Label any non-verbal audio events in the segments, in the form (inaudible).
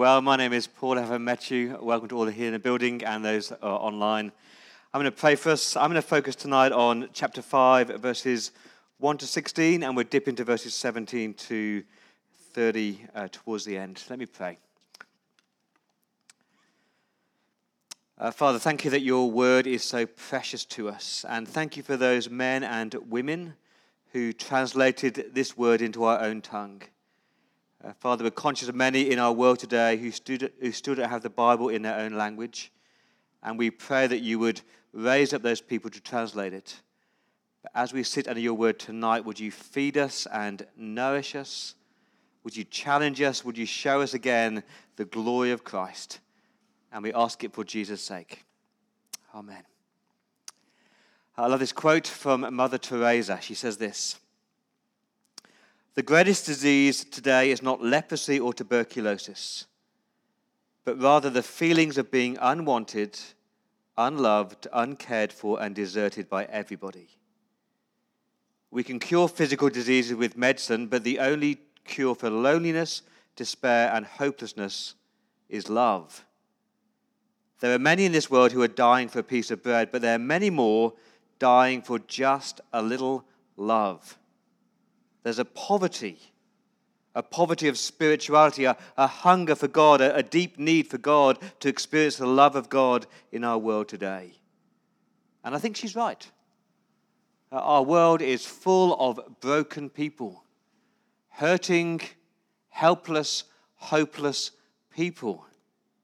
well. My name is Paul. I haven't met you. Welcome to all here in the building and those online. I'm going to pray first. I'm going to focus tonight on chapter 5, verses 1 to 16, and we'll dip into verses 17 to 30 uh, towards the end. Let me pray. Uh, Father, thank you that your word is so precious to us, and thank you for those men and women who translated this word into our own tongue. Uh, Father, we're conscious of many in our world today who stood, who still don't have the Bible in their own language. And we pray that you would raise up those people to translate it. But as we sit under your word tonight, would you feed us and nourish us? Would you challenge us? Would you show us again the glory of Christ? And we ask it for Jesus' sake. Amen. I love this quote from Mother Teresa. She says this The greatest disease today is not leprosy or tuberculosis, but rather the feelings of being unwanted, unloved, uncared for, and deserted by everybody. We can cure physical diseases with medicine, but the only cure for loneliness, despair, and hopelessness is love. There are many in this world who are dying for a piece of bread, but there are many more dying for just a little love. There's a poverty, a poverty of spirituality, a, a hunger for God, a, a deep need for God to experience the love of God in our world today. And I think she's right. Uh, our world is full of broken people, hurting, helpless, hopeless people,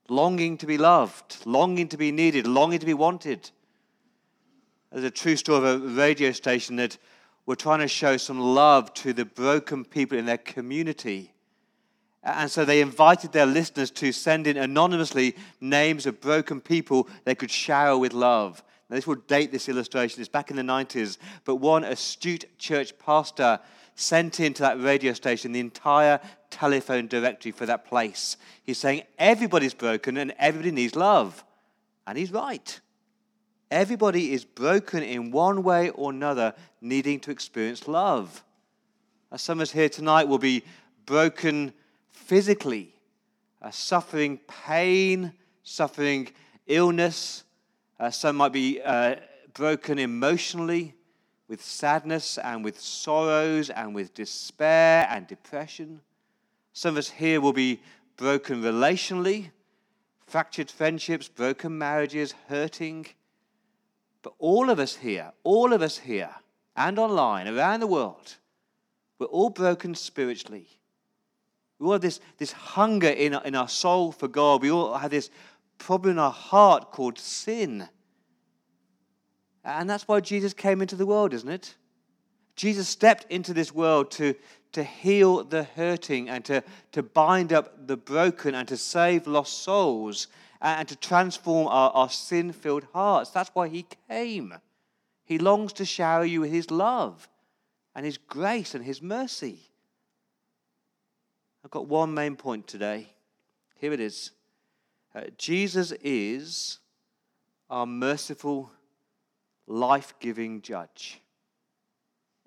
longing to be loved, longing to be needed, longing to be wanted. There's a true story of a radio station that were trying to show some love to the broken people in their community. And so they invited their listeners to send in anonymously names of broken people they could shower with love. Now, this will date this illustration. It's back in the 90s. But one astute church pastor sent into that radio station the entire telephone directory for that place. He's saying everybody's broken and everybody needs love. And he's right. Everybody is broken in one way or another, needing to experience love. As some of us here tonight will be broken physically, uh, suffering pain, suffering illness. Uh, some might be uh, broken emotionally with sadness and with sorrows and with despair and depression. Some of us here will be broken relationally, fractured friendships, broken marriages, hurting. But all of us here, all of us here, and online, around the world, we're all broken spiritually. We all have this, this hunger in, in our soul for God. We all have this problem in our heart called sin. And that's why Jesus came into the world, isn't it? Jesus stepped into this world to, to heal the hurting and to, to bind up the broken and to save lost souls and to transform our, our sin filled hearts. That's why he came. He longs to shower you with his love and his grace and his mercy. I've got one main point today. Here it is uh, Jesus is our merciful, life giving judge.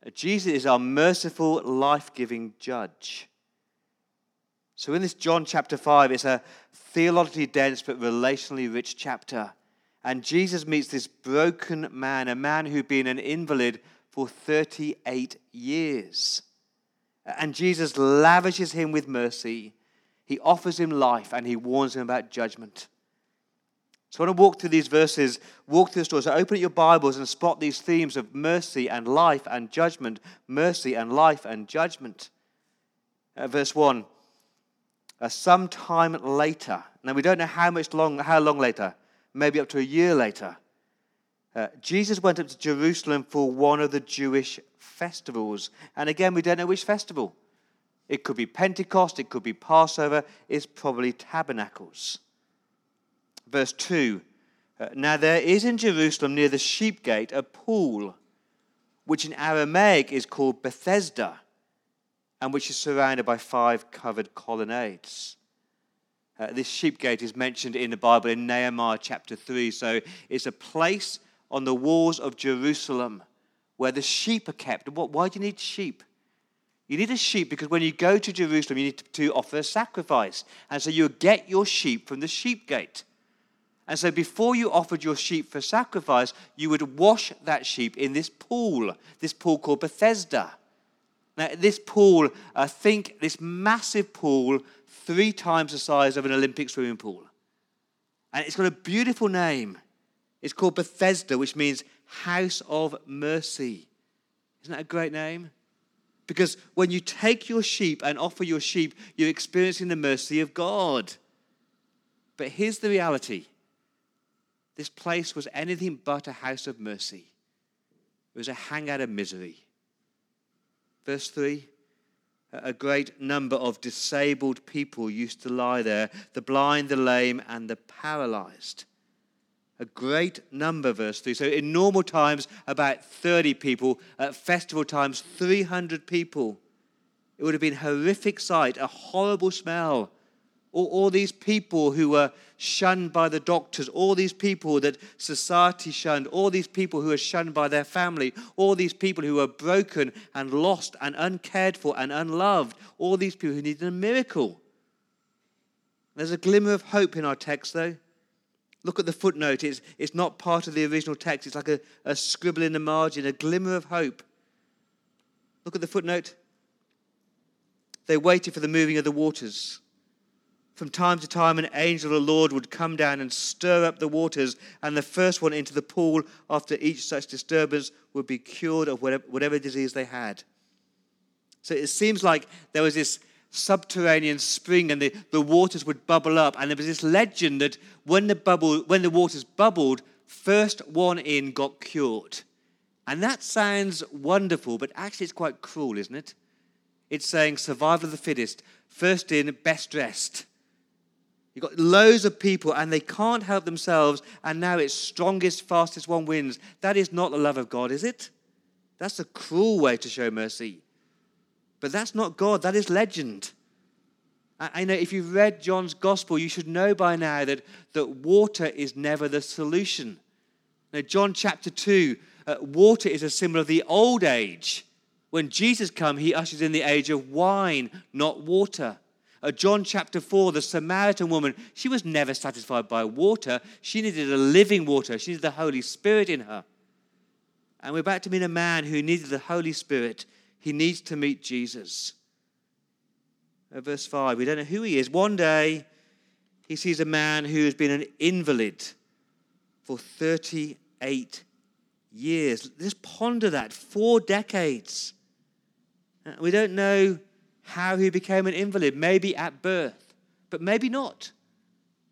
Uh, Jesus is our merciful, life giving judge. So, in this John chapter 5, it's a theologically dense but relationally rich chapter. And Jesus meets this broken man, a man who'd been an invalid for 38 years. And Jesus lavishes him with mercy. He offers him life and he warns him about judgment. So I want to walk through these verses, walk through the story. So open up your Bibles and spot these themes of mercy and life and judgment. Mercy and life and judgment. Uh, verse 1 uh, sometime later. Now, we don't know how much long, how long later, maybe up to a year later. Uh, Jesus went up to Jerusalem for one of the Jewish festivals. And again, we don't know which festival. It could be Pentecost, it could be Passover, it's probably Tabernacles. Verse 2 uh, Now there is in Jerusalem near the sheep gate a pool, which in Aramaic is called Bethesda and which is surrounded by five covered colonnades. Uh, this sheep gate is mentioned in the Bible in Nehemiah chapter 3. So it's a place on the walls of Jerusalem where the sheep are kept. Why do you need sheep? You need a sheep because when you go to Jerusalem, you need to, to offer a sacrifice. And so you get your sheep from the sheep gate. And so before you offered your sheep for sacrifice, you would wash that sheep in this pool, this pool called Bethesda. Now, this pool, uh, think this massive pool, three times the size of an Olympic swimming pool. And it's got a beautiful name. It's called Bethesda, which means house of mercy. Isn't that a great name? Because when you take your sheep and offer your sheep, you're experiencing the mercy of God. But here's the reality this place was anything but a house of mercy, it was a hangout of misery. Verse 3 a great number of disabled people used to lie there the blind, the lame, and the paralyzed a great number, verse 3. So in normal times, about 30 people. At festival times, 300 people. It would have been a horrific sight, a horrible smell. All, all, these people who were shunned by the doctors, all these people that society shunned, all these people who were shunned by their family, all these people who were broken and lost and uncared for and unloved, all these people who needed a miracle. There's a glimmer of hope in our text, though. Look at the footnote. It's, it's not part of the original text. It's like a, a scribble in the margin, a glimmer of hope. Look at the footnote. They waited for the moving of the waters. From time to time, an angel of the Lord would come down and stir up the waters, and the first one into the pool after each such disturbance would be cured of whatever, whatever disease they had. So it seems like there was this subterranean spring and the, the waters would bubble up. And there was this legend that when the, bubble, when the waters bubbled, first one in got cured. And that sounds wonderful, but actually it's quite cruel, isn't it? It's saying survival of the fittest, first in, best dressed. You've got loads of people and they can't help themselves, and now it's strongest, fastest one wins. That is not the love of God, is it? That's a cruel way to show mercy. But that's not God, that is legend. I know if you've read John's gospel, you should know by now that, that water is never the solution. Now, John chapter 2, uh, water is a symbol of the old age. When Jesus comes, he ushers in the age of wine, not water. Uh, John chapter 4, the Samaritan woman, she was never satisfied by water. She needed a living water, she needed the Holy Spirit in her. And we're about to meet a man who needed the Holy Spirit he needs to meet Jesus. Uh, verse 5, we don't know who he is. One day, he sees a man who has been an invalid for 38 years. Just ponder that four decades. Uh, we don't know how he became an invalid, maybe at birth, but maybe not.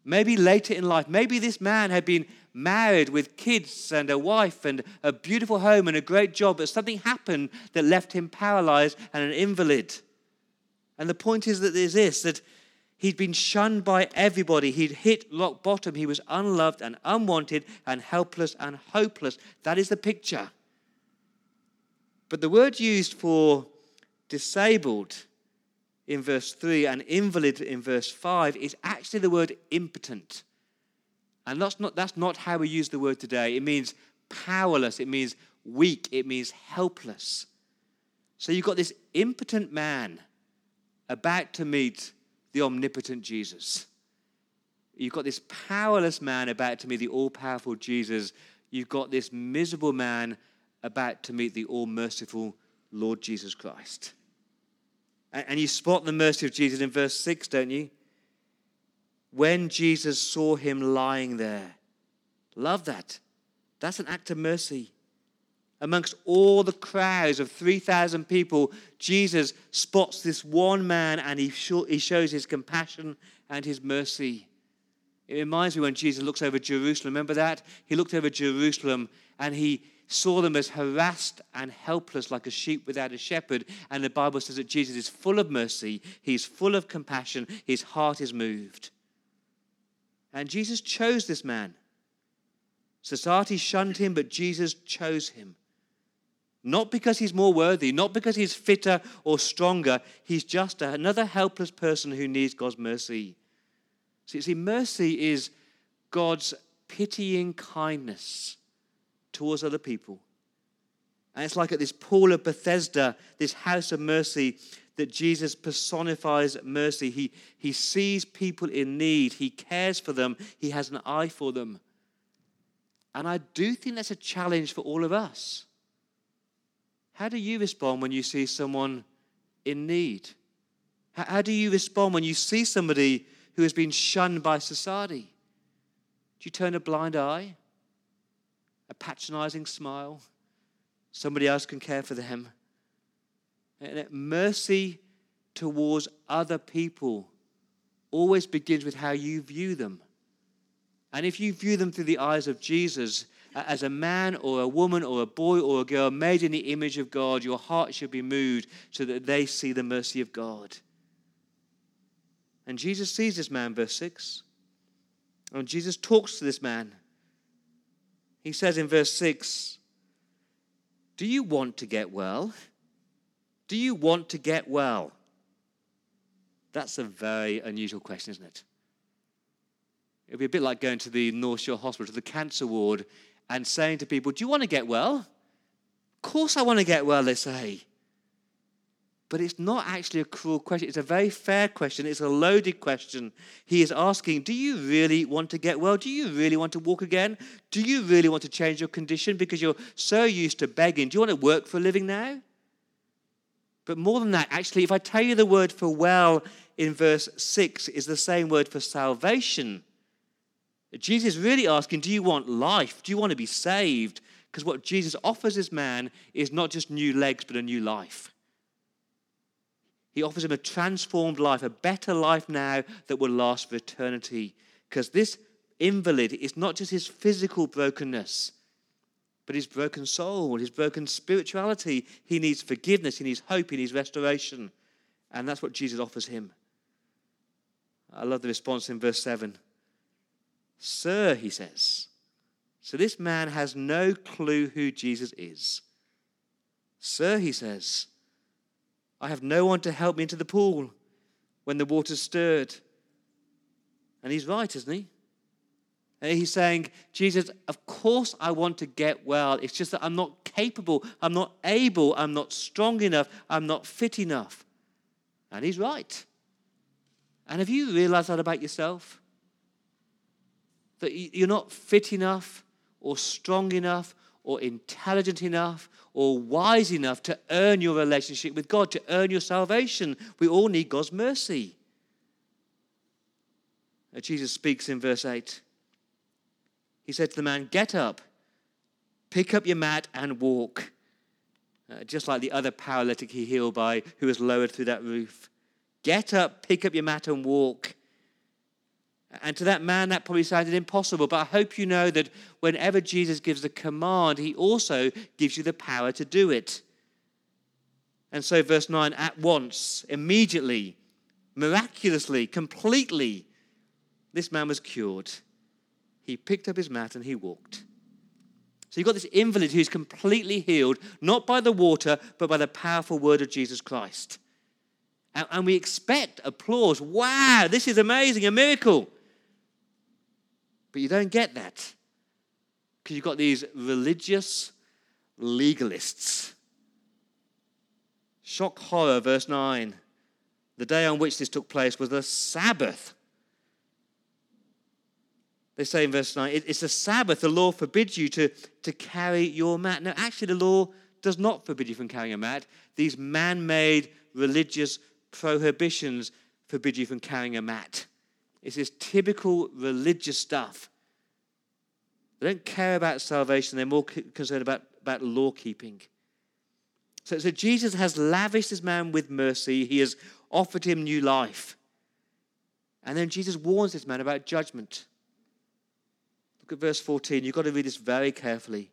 Maybe later in life. Maybe this man had been married with kids and a wife and a beautiful home and a great job, but something happened that left him paralyzed and an invalid. And the point is that there's this that he'd been shunned by everybody. He'd hit rock bottom. He was unloved and unwanted and helpless and hopeless. That is the picture. But the word used for disabled in verse 3 and invalid in verse 5 is actually the word impotent. And that's not, that's not how we use the word today. It means powerless, it means weak, it means helpless. So you've got this impotent man about to meet the omnipotent Jesus. You've got this powerless man about to meet the all powerful Jesus. You've got this miserable man about to meet the all merciful Lord Jesus Christ. And you spot the mercy of Jesus in verse 6, don't you? when Jesus saw him lying there. Love that. That's an act of mercy. Amongst all the crowds of 3,000 people, Jesus spots this one man and he, he shows his compassion and his mercy. It reminds me when Jesus looks over Jerusalem. Remember that? He looked over Jerusalem and he saw them as harassed and helpless like a sheep without a shepherd. And the Bible says that Jesus is full of mercy, he's full of compassion, his heart is moved. And Jesus chose this man. Society shunned him, but Jesus chose him. Not because he's more worthy, not because he's fitter or stronger. He's just another helpless person who needs God's mercy. See, see, mercy is God's pitying kindness towards other people. And it's like at this pool of Bethesda, this house of mercy, that Jesus personifies mercy. He, he sees people in need, he cares for them, he has an eye for them. And I do think that's a challenge for all of us. How do you respond when you see someone in need? How, how do you respond when you see somebody who has been shunned by society? Do you turn a blind eye? A patronizing smile? Somebody else can care for them. Mercy towards other people always begins with how you view them. And if you view them through the eyes of Jesus, uh, as a man or a woman or a boy or a girl made in the image of God, your heart should be moved so that they see the mercy of God. And Jesus sees this man, verse 6. And Jesus talks to this man. He says in verse 6 Do you want to get well? Do you want to get well? That's a very unusual question, isn't it? It would be a bit like going to the North Shore Hospital, to the cancer ward, and saying to people, Do you want to get well? Of course, I want to get well, they say. But it's not actually a cruel question. It's a very fair question. It's a loaded question. He is asking, Do you really want to get well? Do you really want to walk again? Do you really want to change your condition because you're so used to begging? Do you want to work for a living now? But more than that, actually, if I tell you the word for well in verse 6 is the same word for salvation, Jesus is really asking, Do you want life? Do you want to be saved? Because what Jesus offers this man is not just new legs, but a new life. He offers him a transformed life, a better life now that will last for eternity. Because this invalid is not just his physical brokenness, but his broken soul, his broken spirituality. He needs forgiveness, he needs hope, he needs restoration. And that's what Jesus offers him. I love the response in verse 7. Sir, he says. So this man has no clue who Jesus is. Sir, he says, I have no one to help me into the pool when the water's stirred. And he's right, isn't he? And he's saying, Jesus, of course I want to get well. It's just that I'm not capable, I'm not able, I'm not strong enough, I'm not fit enough. And he's right. And have you realized that about yourself? that you're not fit enough or strong enough or intelligent enough or wise enough to earn your relationship with God, to earn your salvation. We all need God's mercy. Now, Jesus speaks in verse 8. He said to the man, Get up, pick up your mat, and walk. Uh, just like the other paralytic he healed by who was lowered through that roof. Get up, pick up your mat, and walk. And to that man, that probably sounded impossible. But I hope you know that whenever Jesus gives a command, he also gives you the power to do it. And so, verse 9, at once, immediately, miraculously, completely, this man was cured. He picked up his mat and he walked. So you've got this invalid who's completely healed, not by the water, but by the powerful word of Jesus Christ. And we expect applause. Wow, this is amazing, a miracle. But you don't get that because you've got these religious legalists. Shock horror, verse 9. The day on which this took place was the Sabbath. They say in verse 9, it's the Sabbath. The law forbids you to, to carry your mat. No, actually, the law does not forbid you from carrying a mat. These man made religious prohibitions forbid you from carrying a mat. It's this typical religious stuff. They don't care about salvation, they're more concerned about, about law keeping. So, so Jesus has lavished this man with mercy, he has offered him new life. And then Jesus warns this man about judgment. Look at verse 14. You've got to read this very carefully.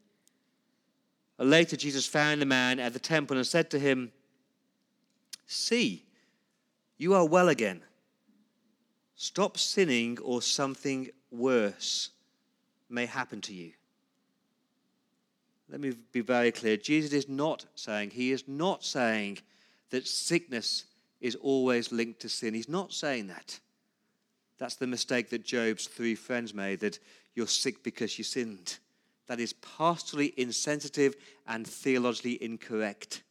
Later, Jesus found the man at the temple and said to him, See, you are well again. Stop sinning, or something worse may happen to you. Let me be very clear. Jesus is not saying, he is not saying that sickness is always linked to sin. He's not saying that. That's the mistake that Job's three friends made that you're sick because you sinned. that is pastorally insensitive and theologically incorrect.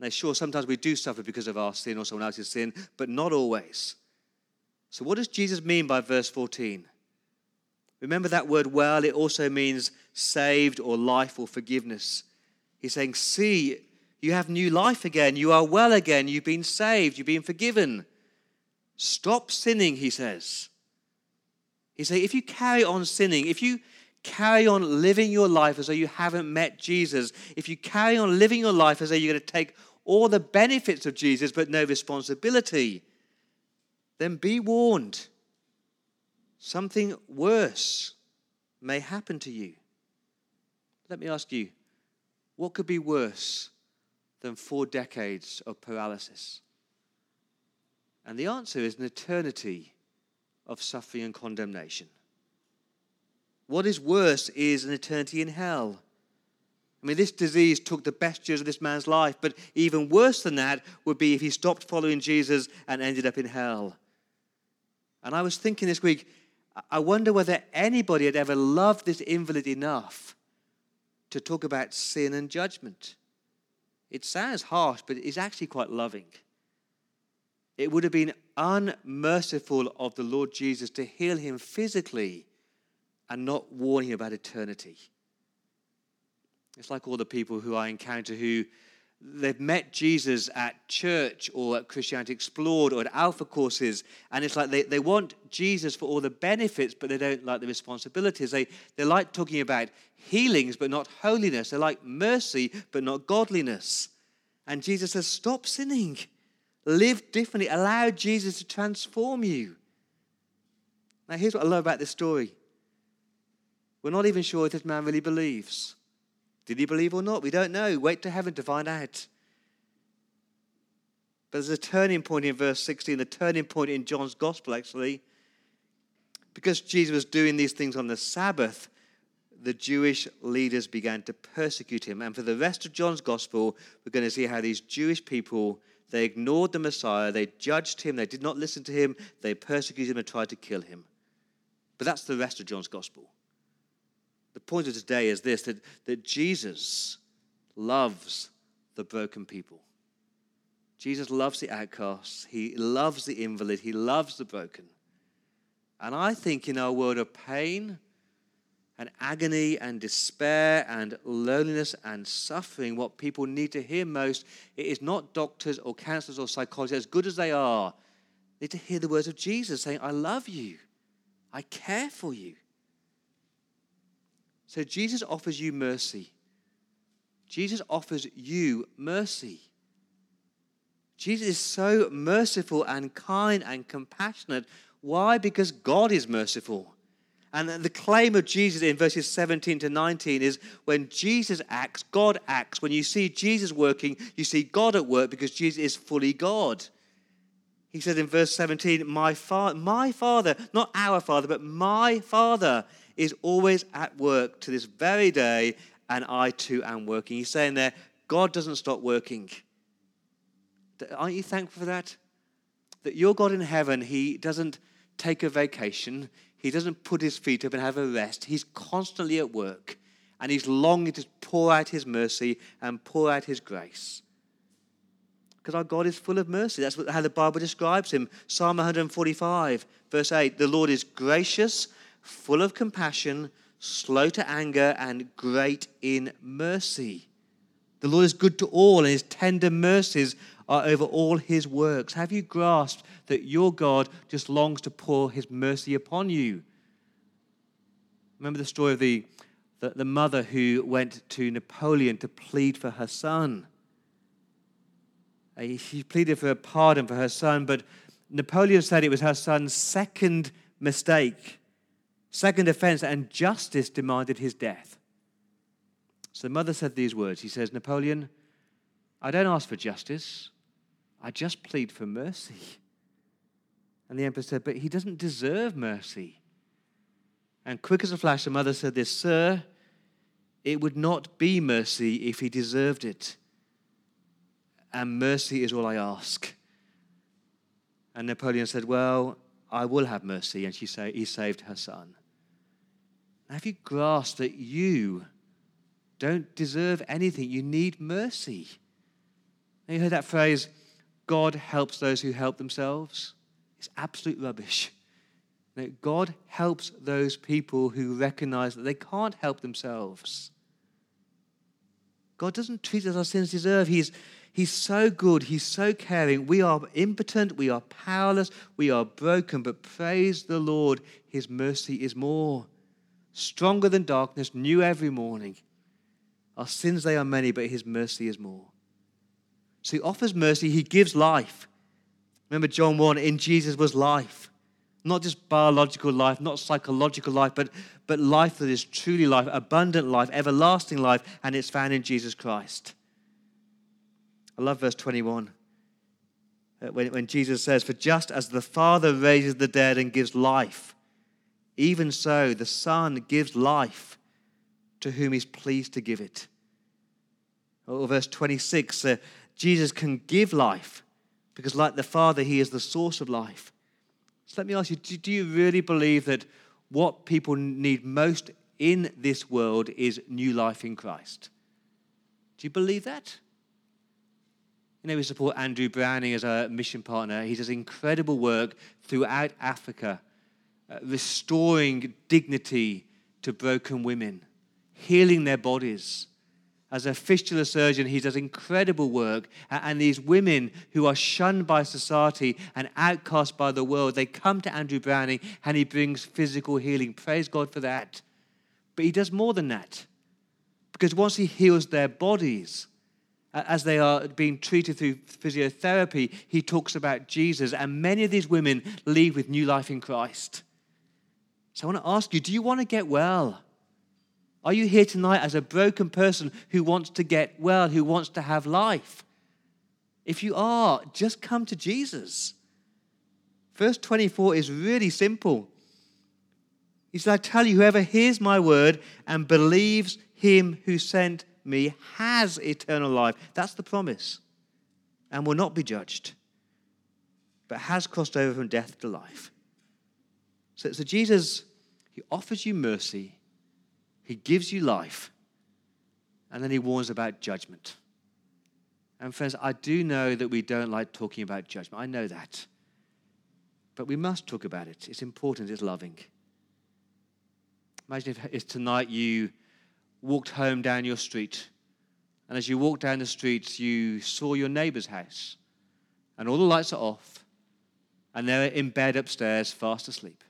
Now, sure, sometimes we do suffer because of our sin or someone else's sin, but not always. So, what does Jesus mean by verse 14? Remember that word well, it also means saved or life or forgiveness. He's saying, See, you have new life again. You are well again. You've been saved. You've been forgiven. Stop sinning, he says. He says, if you carry on sinning, if you carry on living your life as though you haven't met Jesus, if you carry on living your life as though you're going to take all the benefits of Jesus but no responsibility, then be warned. Something worse may happen to you. Let me ask you, what could be worse than four decades of paralysis? And the answer is an eternity of suffering and condemnation. What is worse is an eternity in hell. I mean, this disease took the best years of this man's life, but even worse than that would be if he stopped following Jesus and ended up in hell. And I was thinking this week, I wonder whether anybody had ever loved this invalid enough to talk about sin and judgment. It sounds harsh, but it's actually quite loving. It would have been unmerciful of the Lord Jesus to heal him physically and not warn him about eternity. It's like all the people who I encounter who they've met Jesus at church or at Christianity Explored or at Alpha courses, and it's like they, they want Jesus for all the benefits, but they don't like the responsibilities. They, they like talking about healings, but not holiness. They like mercy, but not godliness. And Jesus says, Stop sinning. Live differently. Allow Jesus to transform you. Now, here's what I love about this story. We're not even sure if this man really believes. Did he believe or not? We don't know. Wait to heaven to find out. But there's a turning point in verse 16, the turning point in John's gospel, actually. Because Jesus was doing these things on the Sabbath, the Jewish leaders began to persecute him. And for the rest of John's gospel, we're going to see how these Jewish people they ignored the Messiah, they judged him, they did not listen to him, they persecuted him and tried to kill him. But that's the rest of John's gospel. The point of today is this that, that Jesus loves the broken people. Jesus loves the outcasts, he loves the invalid, he loves the broken. And I think in our world of pain, and agony and despair and loneliness and suffering, what people need to hear most, it is not doctors or counselors or psychologists, as good as they are, they need to hear the words of Jesus saying, I love you, I care for you. So Jesus offers you mercy. Jesus offers you mercy. Jesus is so merciful and kind and compassionate. Why? Because God is merciful. And the claim of Jesus in verses 17 to 19 is when Jesus acts, God acts. When you see Jesus working, you see God at work because Jesus is fully God. He says in verse 17, My, fa- my Father, not our Father, but my Father is always at work to this very day, and I too am working. He's saying there, God doesn't stop working. Aren't you thankful for that? That your God in heaven, He doesn't take a vacation. He doesn't put his feet up and have a rest. He's constantly at work and he's longing to pour out his mercy and pour out his grace. Because our God is full of mercy. That's how the Bible describes him. Psalm 145, verse 8 The Lord is gracious, full of compassion, slow to anger, and great in mercy. The Lord is good to all, and his tender mercies are over all his works. Have you grasped that your God just longs to pour his mercy upon you? Remember the story of the, the, the mother who went to Napoleon to plead for her son. Uh, she pleaded for pardon for her son, but Napoleon said it was her son's second mistake, second offense, and justice demanded his death. So the mother said these words. He says, Napoleon, I don't ask for justice. I just plead for mercy. And the emperor said, But he doesn't deserve mercy. And quick as a flash, the mother said this Sir, it would not be mercy if he deserved it. And mercy is all I ask. And Napoleon said, Well, I will have mercy. And she say, he saved her son. Have you grasped that you don't deserve anything? You need mercy. Have you heard that phrase, God helps those who help themselves? It's absolute rubbish. God helps those people who recognize that they can't help themselves. God doesn't treat us as our sins deserve. He's, he's so good. He's so caring. We are impotent. We are powerless. We are broken. But praise the Lord, His mercy is more. Stronger than darkness, new every morning. Our sins, they are many, but His mercy is more. So He offers mercy. He gives life. Remember John 1 in Jesus was life. Not just biological life, not psychological life, but, but life that is truly life, abundant life, everlasting life, and it's found in Jesus Christ. I love verse 21. Uh, when, when Jesus says, For just as the Father raises the dead and gives life, even so the Son gives life to whom he's pleased to give it. Or verse 26, uh, Jesus can give life because, like the Father, he is the source of life. So let me ask you do, do you really believe that what people need most in this world is new life in Christ? Do you believe that? You know, we support Andrew Browning as a mission partner. He does incredible work throughout Africa, uh, restoring dignity to broken women, healing their bodies, as a fistula surgeon, he does incredible work. And these women who are shunned by society and outcast by the world, they come to Andrew Browning and he brings physical healing. Praise God for that. But he does more than that. Because once he heals their bodies, as they are being treated through physiotherapy, he talks about Jesus. And many of these women leave with new life in Christ. So I want to ask you do you want to get well? Are you here tonight as a broken person who wants to get well, who wants to have life? If you are, just come to Jesus. Verse 24 is really simple. He said, I tell you, whoever hears my word and believes him who sent me has eternal life. That's the promise. And will not be judged, but has crossed over from death to life. So, so Jesus, he offers you mercy he gives you life, and then he warns about judgment. And friends, I do know that we don't like talking about judgment. I know that. But we must talk about it. It's important, it's loving. Imagine if, if tonight you walked home down your street, and as you walked down the street, you saw your neighbor's house, and all the lights are off, and they're in bed upstairs, fast asleep.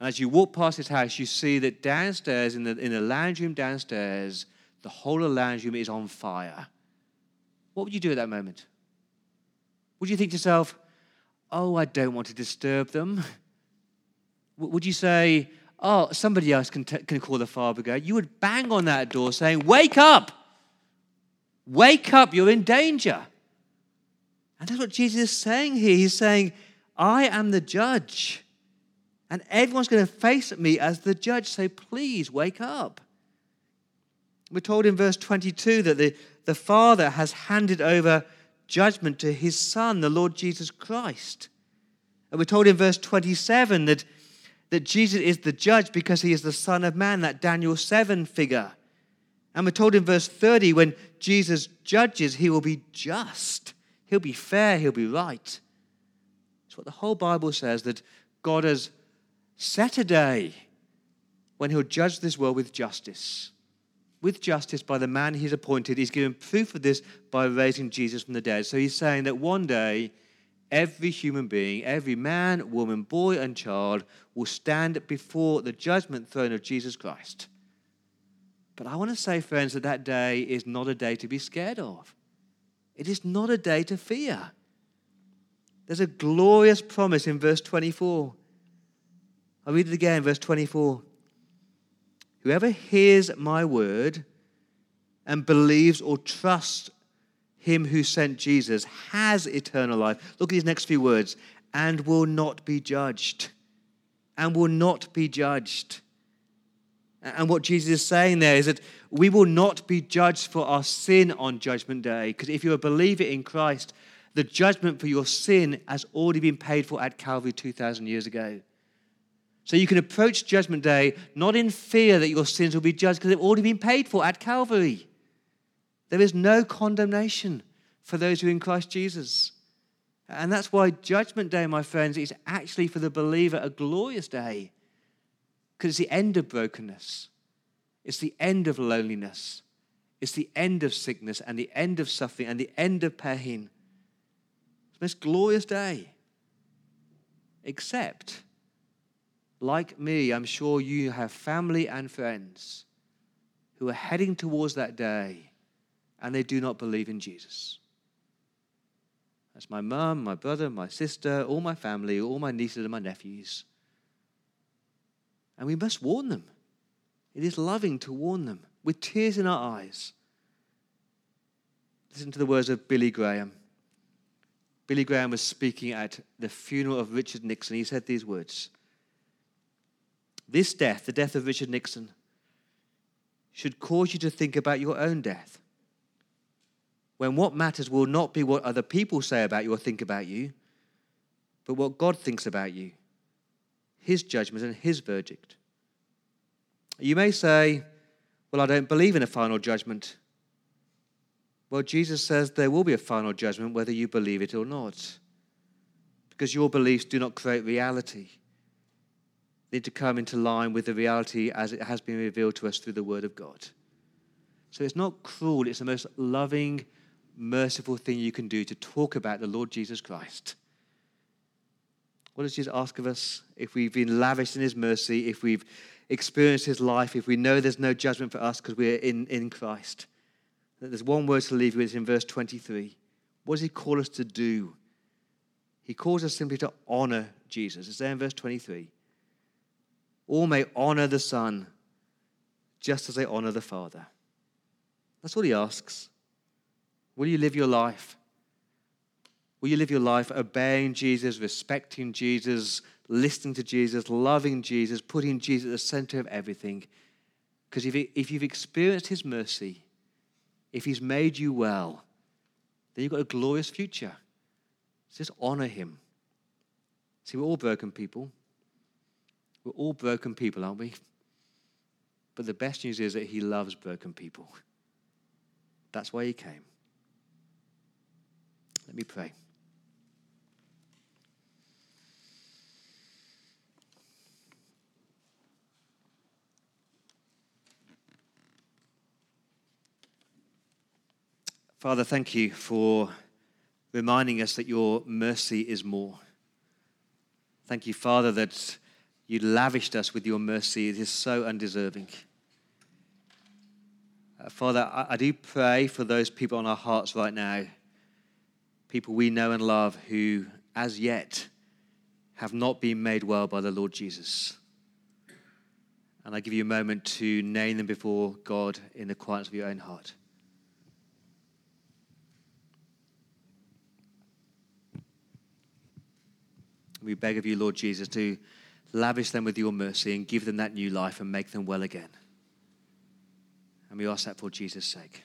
And as you walk past his house, you see that downstairs, in the, in the lounge room downstairs, the whole of the lounge room is on fire. What would you do at that moment? Would you think to yourself, oh, I don't want to disturb them? (laughs) Would you say, oh, somebody else can, t- can call the fire brigade? You would bang on that door saying, wake up! Wake up, you're in danger. And that's what Jesus is saying here. He's saying, I am the judge. And everyone's going to face me as the judge. So please wake up. We're told in verse 22 that the, the Father has handed over judgment to his Son, the Lord Jesus Christ. And we're told in verse 27 that, that Jesus is the judge because he is the Son of Man, that Daniel 7 figure. And we're told in verse 30 when Jesus judges, he will be just, he'll be fair, he'll be right. It's what the whole Bible says that God has Saturday, when he'll judge this world with justice. With justice by the man he's appointed. He's given proof of this by raising Jesus from the dead. So he's saying that one day, every human being, every man, woman, boy, and child will stand before the judgment throne of Jesus Christ. But I want to say, friends, that that day is not a day to be scared of. It is not a day to fear. There's a glorious promise in verse 24. I'll read it again, verse 24. Whoever hears my word and believes or trusts him who sent Jesus has eternal life. Look at these next few words and will not be judged. And will not be judged. And what Jesus is saying there is that we will not be judged for our sin on Judgment Day. Because if you're a believer in Christ, the judgment for your sin has already been paid for at Calvary 2,000 years ago. So you can approach Judgment Day not in fear that your sins will be judged because they've already been paid for at Calvary. There is no condemnation for those who are in Christ Jesus. And that's why Judgment Day, my friends, is actually for the believer a glorious day because it's the end of brokenness, it's the end of loneliness, it's the end of sickness and the end of suffering and the end of pain. It's the most glorious day. Except, like me, I'm sure you have family and friends who are heading towards that day and they do not believe in Jesus. That's my mum, my brother, my sister, all my family, all my nieces and my nephews. And we must warn them. It is loving to warn them with tears in our eyes. Listen to the words of Billy Graham. Billy Graham was speaking at the funeral of Richard Nixon. He said these words This death, the death of Richard Nixon, should cause you to think about your own death. When what matters will not be what other people say about you or think about you, but what God thinks about you, His judgment and His verdict. You may say, Well, I don't believe in a final judgment. Well, Jesus says there will be a final judgment whether you believe it or not. Because your beliefs do not create reality. They need to come into line with the reality as it has been revealed to us through the Word of God. So it's not cruel, it's the most loving, merciful thing you can do to talk about the Lord Jesus Christ. What does Jesus ask of us? If we've been lavished in his mercy, if we've experienced his life, if we know there's no judgment for us because we're in, in Christ, there's one word to leave you with in verse 23. What does he call us to do? He calls us simply to honor Jesus. It's there in verse 23. All may honor the Son just as they honor the Father. That's what he asks. Will you live your life? Will you live your life obeying Jesus, respecting Jesus, listening to Jesus, loving Jesus, putting Jesus at the center of everything? Because if, if you've experienced his mercy, if he's made you well, then you've got a glorious future. Just honor him. See, we're all broken people. We're all broken people, aren't we? But the best news is that he loves broken people. That's why he came. Let me pray. Father, thank you for reminding us that your mercy is more. Thank you, Father, that you lavished us with your mercy. It is so undeserving. Uh, Father, I, I do pray for those people on our hearts right now, people we know and love who, as yet, have not been made well by the Lord Jesus. And I give you a moment to name them before God in the quietness of your own heart. We beg of you, Lord Jesus, to lavish them with your mercy and give them that new life and make them well again. And we ask that for Jesus' sake.